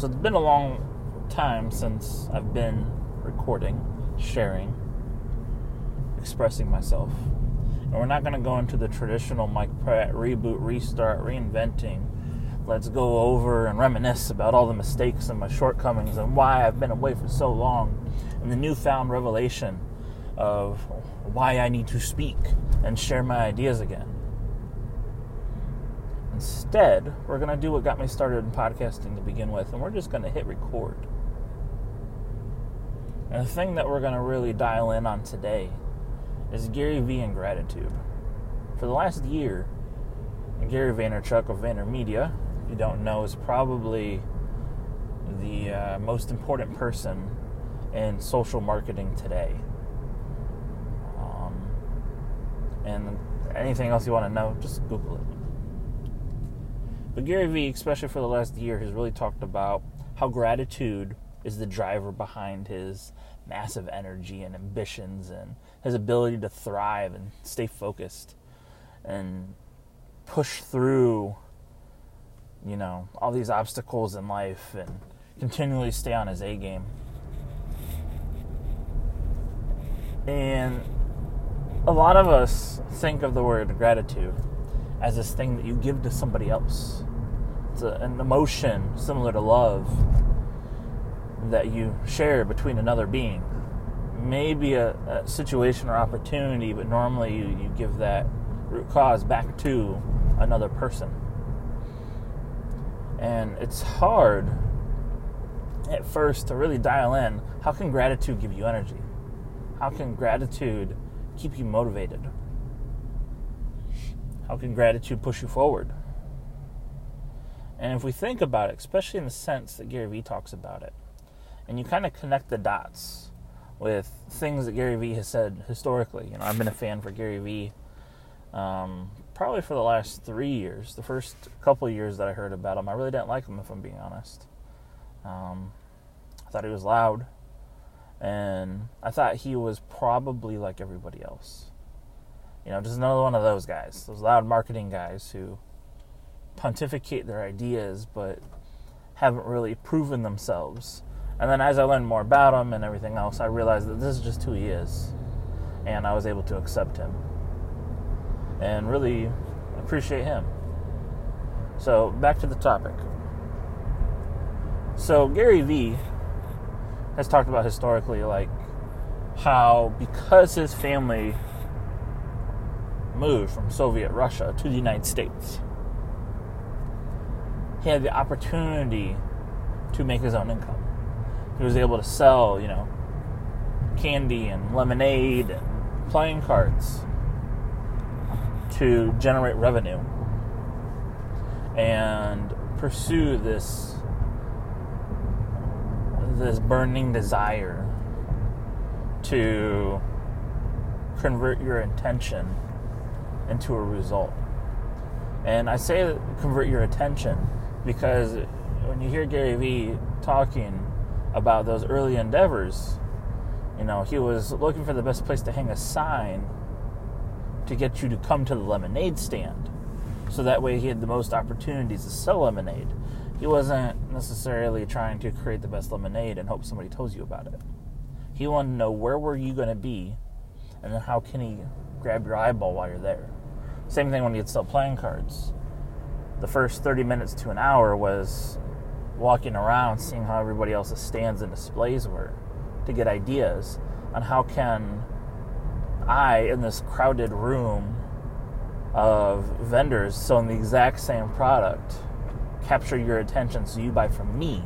So it's been a long time since I've been recording, sharing, expressing myself. And we're not going to go into the traditional Mike Pratt reboot, restart, reinventing. Let's go over and reminisce about all the mistakes and my shortcomings and why I've been away for so long and the newfound revelation of why I need to speak and share my ideas again. Instead, we're going to do what got me started in podcasting to begin with, and we're just going to hit record. And the thing that we're going to really dial in on today is Gary Vee and gratitude. For the last year, Gary Vaynerchuk of VaynerMedia, if you don't know, is probably the uh, most important person in social marketing today. Um, and anything else you want to know, just Google it. But Gary Vee, especially for the last year, has really talked about how gratitude is the driver behind his massive energy and ambitions and his ability to thrive and stay focused and push through you know all these obstacles in life and continually stay on his A game. And a lot of us think of the word gratitude as this thing that you give to somebody else. It's a, an emotion similar to love that you share between another being. Maybe a, a situation or opportunity, but normally you, you give that root cause back to another person. And it's hard at first to really dial in how can gratitude give you energy? How can gratitude keep you motivated? How can gratitude push you forward? And if we think about it, especially in the sense that Gary Vee talks about it, and you kind of connect the dots with things that Gary Vee has said historically. You know, I've been a fan for Gary Vee um, probably for the last three years. The first couple years that I heard about him, I really didn't like him, if I'm being honest. Um, I thought he was loud, and I thought he was probably like everybody else. You know, just another one of those guys, those loud marketing guys who pontificate their ideas but haven't really proven themselves and then as I learned more about him and everything else, I realized that this is just who he is. And I was able to accept him and really appreciate him. So, back to the topic. So, Gary Vee has talked about historically, like, how because his family moved from Soviet Russia to the United States, he had the opportunity to make his own income he was able to sell, you know, candy and lemonade and playing cards to generate revenue and pursue this this burning desire to convert your intention into a result. And I say convert your attention because when you hear Gary Vee talking about those early endeavors. You know, he was looking for the best place to hang a sign to get you to come to the lemonade stand. So that way he had the most opportunities to sell lemonade. He wasn't necessarily trying to create the best lemonade and hope somebody tells you about it. He wanted to know where were you going to be and then how can he grab your eyeball while you're there. Same thing when he'd sell playing cards. The first 30 minutes to an hour was walking around seeing how everybody else's stands and displays were to get ideas on how can I in this crowded room of vendors selling the exact same product capture your attention so you buy from me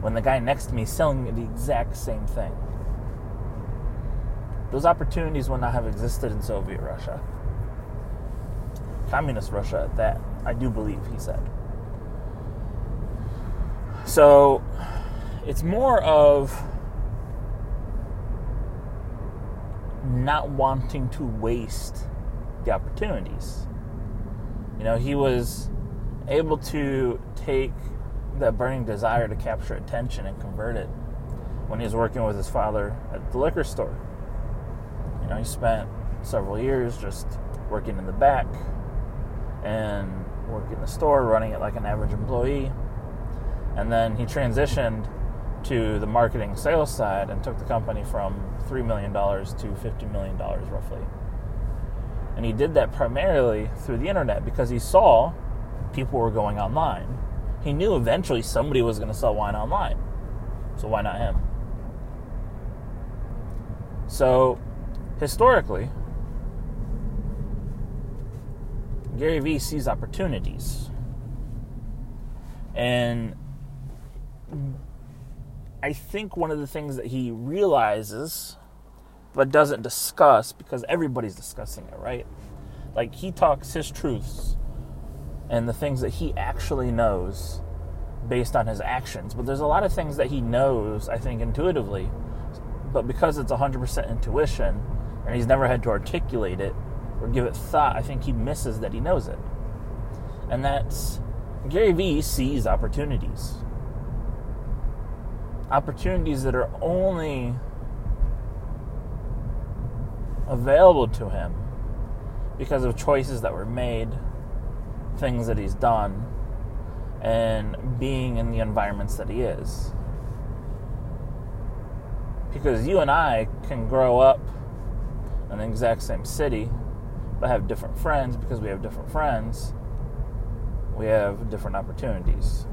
when the guy next to me is selling the exact same thing. Those opportunities would not have existed in Soviet Russia. Communist Russia at that, I do believe, he said. So it's more of not wanting to waste the opportunities. You know, he was able to take that burning desire to capture attention and convert it when he was working with his father at the liquor store. You know, he spent several years just working in the back and working in the store, running it like an average employee And then he transitioned to the marketing sales side and took the company from $3 million to $50 million roughly. And he did that primarily through the internet because he saw people were going online. He knew eventually somebody was going to sell wine online. So why not him? So, historically, Gary Vee sees opportunities. And I think one of the things that he realizes but doesn't discuss because everybody's discussing it, right? Like he talks his truths and the things that he actually knows based on his actions. But there's a lot of things that he knows, I think, intuitively. But because it's 100% intuition and he's never had to articulate it or give it thought, I think he misses that he knows it. And that's Gary Vee sees opportunities. Opportunities that are only available to him because of choices that were made, things that he's done, and being in the environments that he is. Because you and I can grow up in the exact same city, but have different friends because we have different friends. We have different opportunities.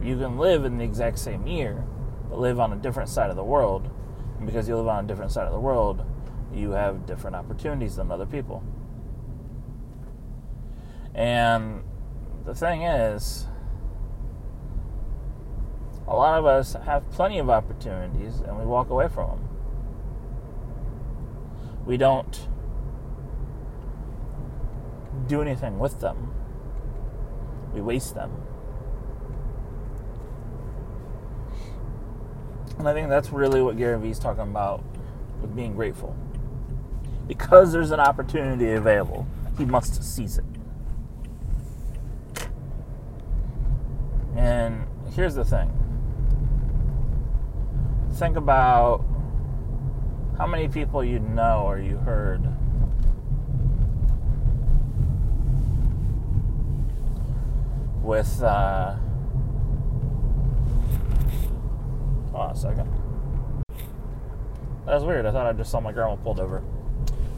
You can live in the exact same year, but live on a different side of the world. And because you live on a different side of the world, you have different opportunities than other people. And the thing is, a lot of us have plenty of opportunities and we walk away from them. We don't do anything with them, we waste them. And I think that's really what Gary Vee's talking about with being grateful because there's an opportunity available, he must seize it. And here's the thing think about how many people you know or you heard with uh, hold on a second that was weird i thought i just saw my grandma pulled over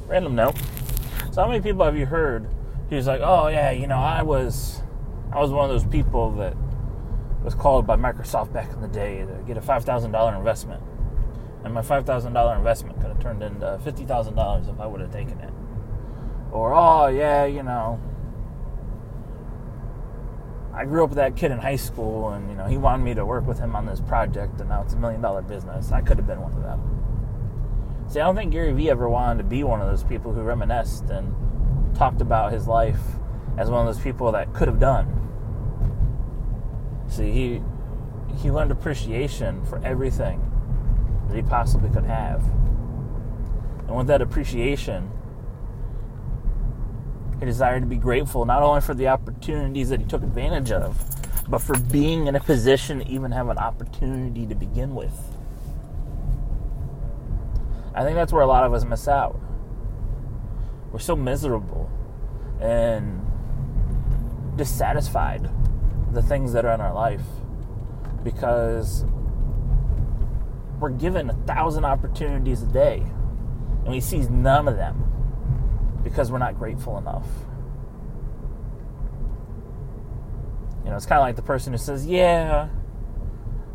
random note. So how many people have you heard? He's like, oh yeah, you know, I was, I was one of those people that was called by Microsoft back in the day to get a five thousand dollar investment, and my five thousand dollar investment could have turned into fifty thousand dollars if I would have taken it. Or oh yeah, you know, I grew up with that kid in high school, and you know, he wanted me to work with him on this project, and now it's a million dollar business. I could have been one of them. See, I don't think Gary Vee ever wanted to be one of those people who reminisced and talked about his life as one of those people that could have done. See, he he learned appreciation for everything that he possibly could have. And with that appreciation, he desire to be grateful not only for the opportunities that he took advantage of, but for being in a position to even have an opportunity to begin with. I think that's where a lot of us miss out. We're so miserable and dissatisfied with the things that are in our life because we're given a thousand opportunities a day and we seize none of them because we're not grateful enough. You know, it's kind of like the person who says, Yeah,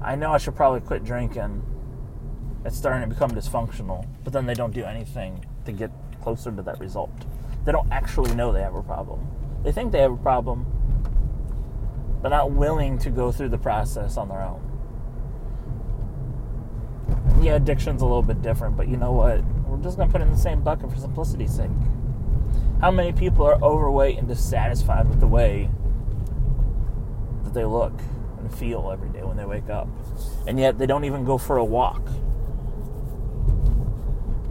I know I should probably quit drinking it's starting to become dysfunctional, but then they don't do anything to get closer to that result. They don't actually know they have a problem. They think they have a problem, but not willing to go through the process on their own. Yeah, addiction's a little bit different, but you know what? We're just gonna put it in the same bucket for simplicity's sake. How many people are overweight and dissatisfied with the way that they look and feel every day when they wake up? And yet they don't even go for a walk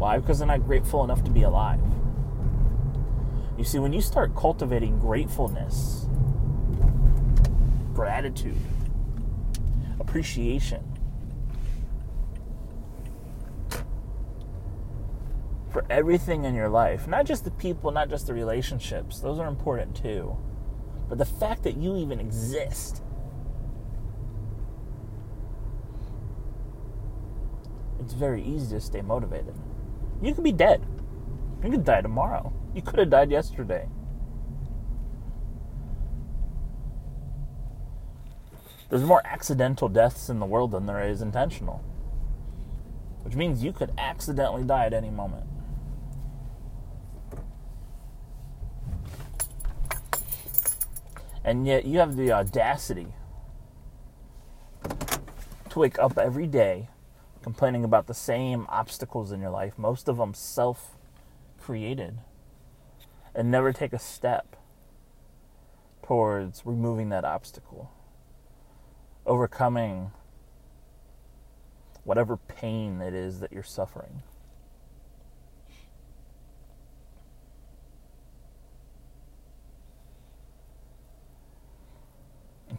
why? Because they're not grateful enough to be alive. You see, when you start cultivating gratefulness, gratitude, appreciation for everything in your life. Not just the people, not just the relationships, those are important too. But the fact that you even exist. It's very easy to stay motivated. You could be dead. You could die tomorrow. You could have died yesterday. There's more accidental deaths in the world than there is intentional, which means you could accidentally die at any moment. And yet you have the audacity to wake up every day complaining about the same obstacles in your life, most of them self created, and never take a step towards removing that obstacle, overcoming whatever pain it is that you're suffering.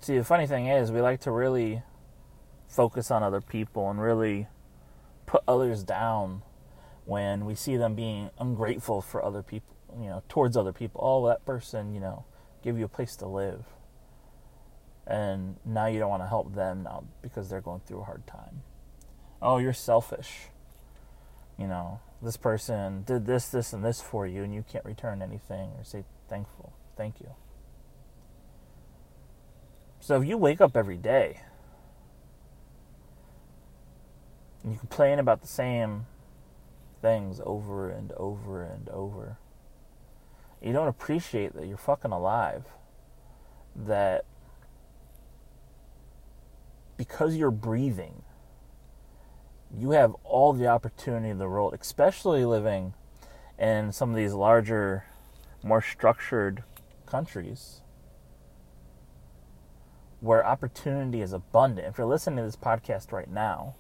See, the funny thing is, we like to really focus on other people and really put others down when we see them being ungrateful for other people, you know, towards other people. Oh, that person, you know, give you a place to live. And now you don't want to help them now because they're going through a hard time. Oh, you're selfish. You know, this person did this, this, and this for you, and you can't return anything or say thankful. Thank you. So if you wake up every day and you complain about the same things over and over and over. You don't appreciate that you're fucking alive. That because you're breathing, you have all the opportunity in the world, especially living in some of these larger, more structured countries where opportunity is abundant. If you're listening to this podcast right now,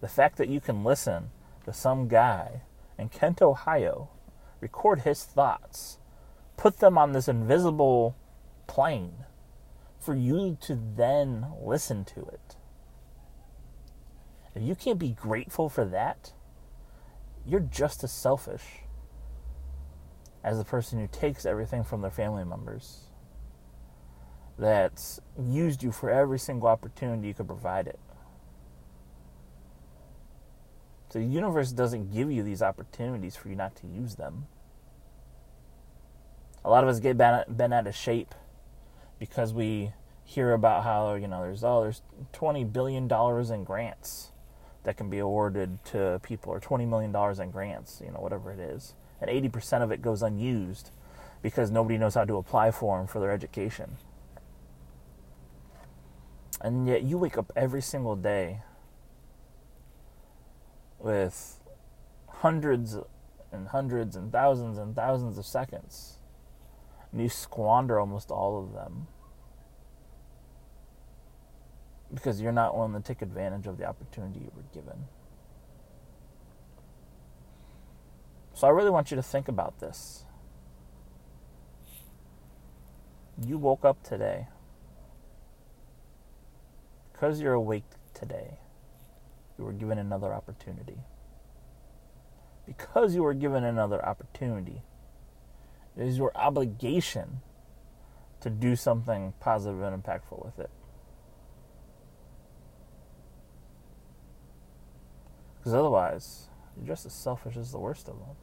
the fact that you can listen to some guy in Kent, Ohio, record his thoughts, put them on this invisible plane for you to then listen to it. If you can't be grateful for that, you're just as selfish as the person who takes everything from their family members that's used you for every single opportunity you could provide it. So the universe doesn't give you these opportunities for you not to use them. A lot of us get bent out of shape because we hear about how you know there's oh there's 20 billion dollars in grants that can be awarded to people or 20 million dollars in grants, you know whatever it is. And 80% of it goes unused because nobody knows how to apply for them for their education. And yet you wake up every single day with hundreds and hundreds and thousands and thousands of seconds. And you squander almost all of them because you're not willing to take advantage of the opportunity you were given. So I really want you to think about this. You woke up today. Because you're awake today, you were given another opportunity. Because you were given another opportunity, it is your obligation to do something positive and impactful with it. Because otherwise, you're just as selfish as the worst of them.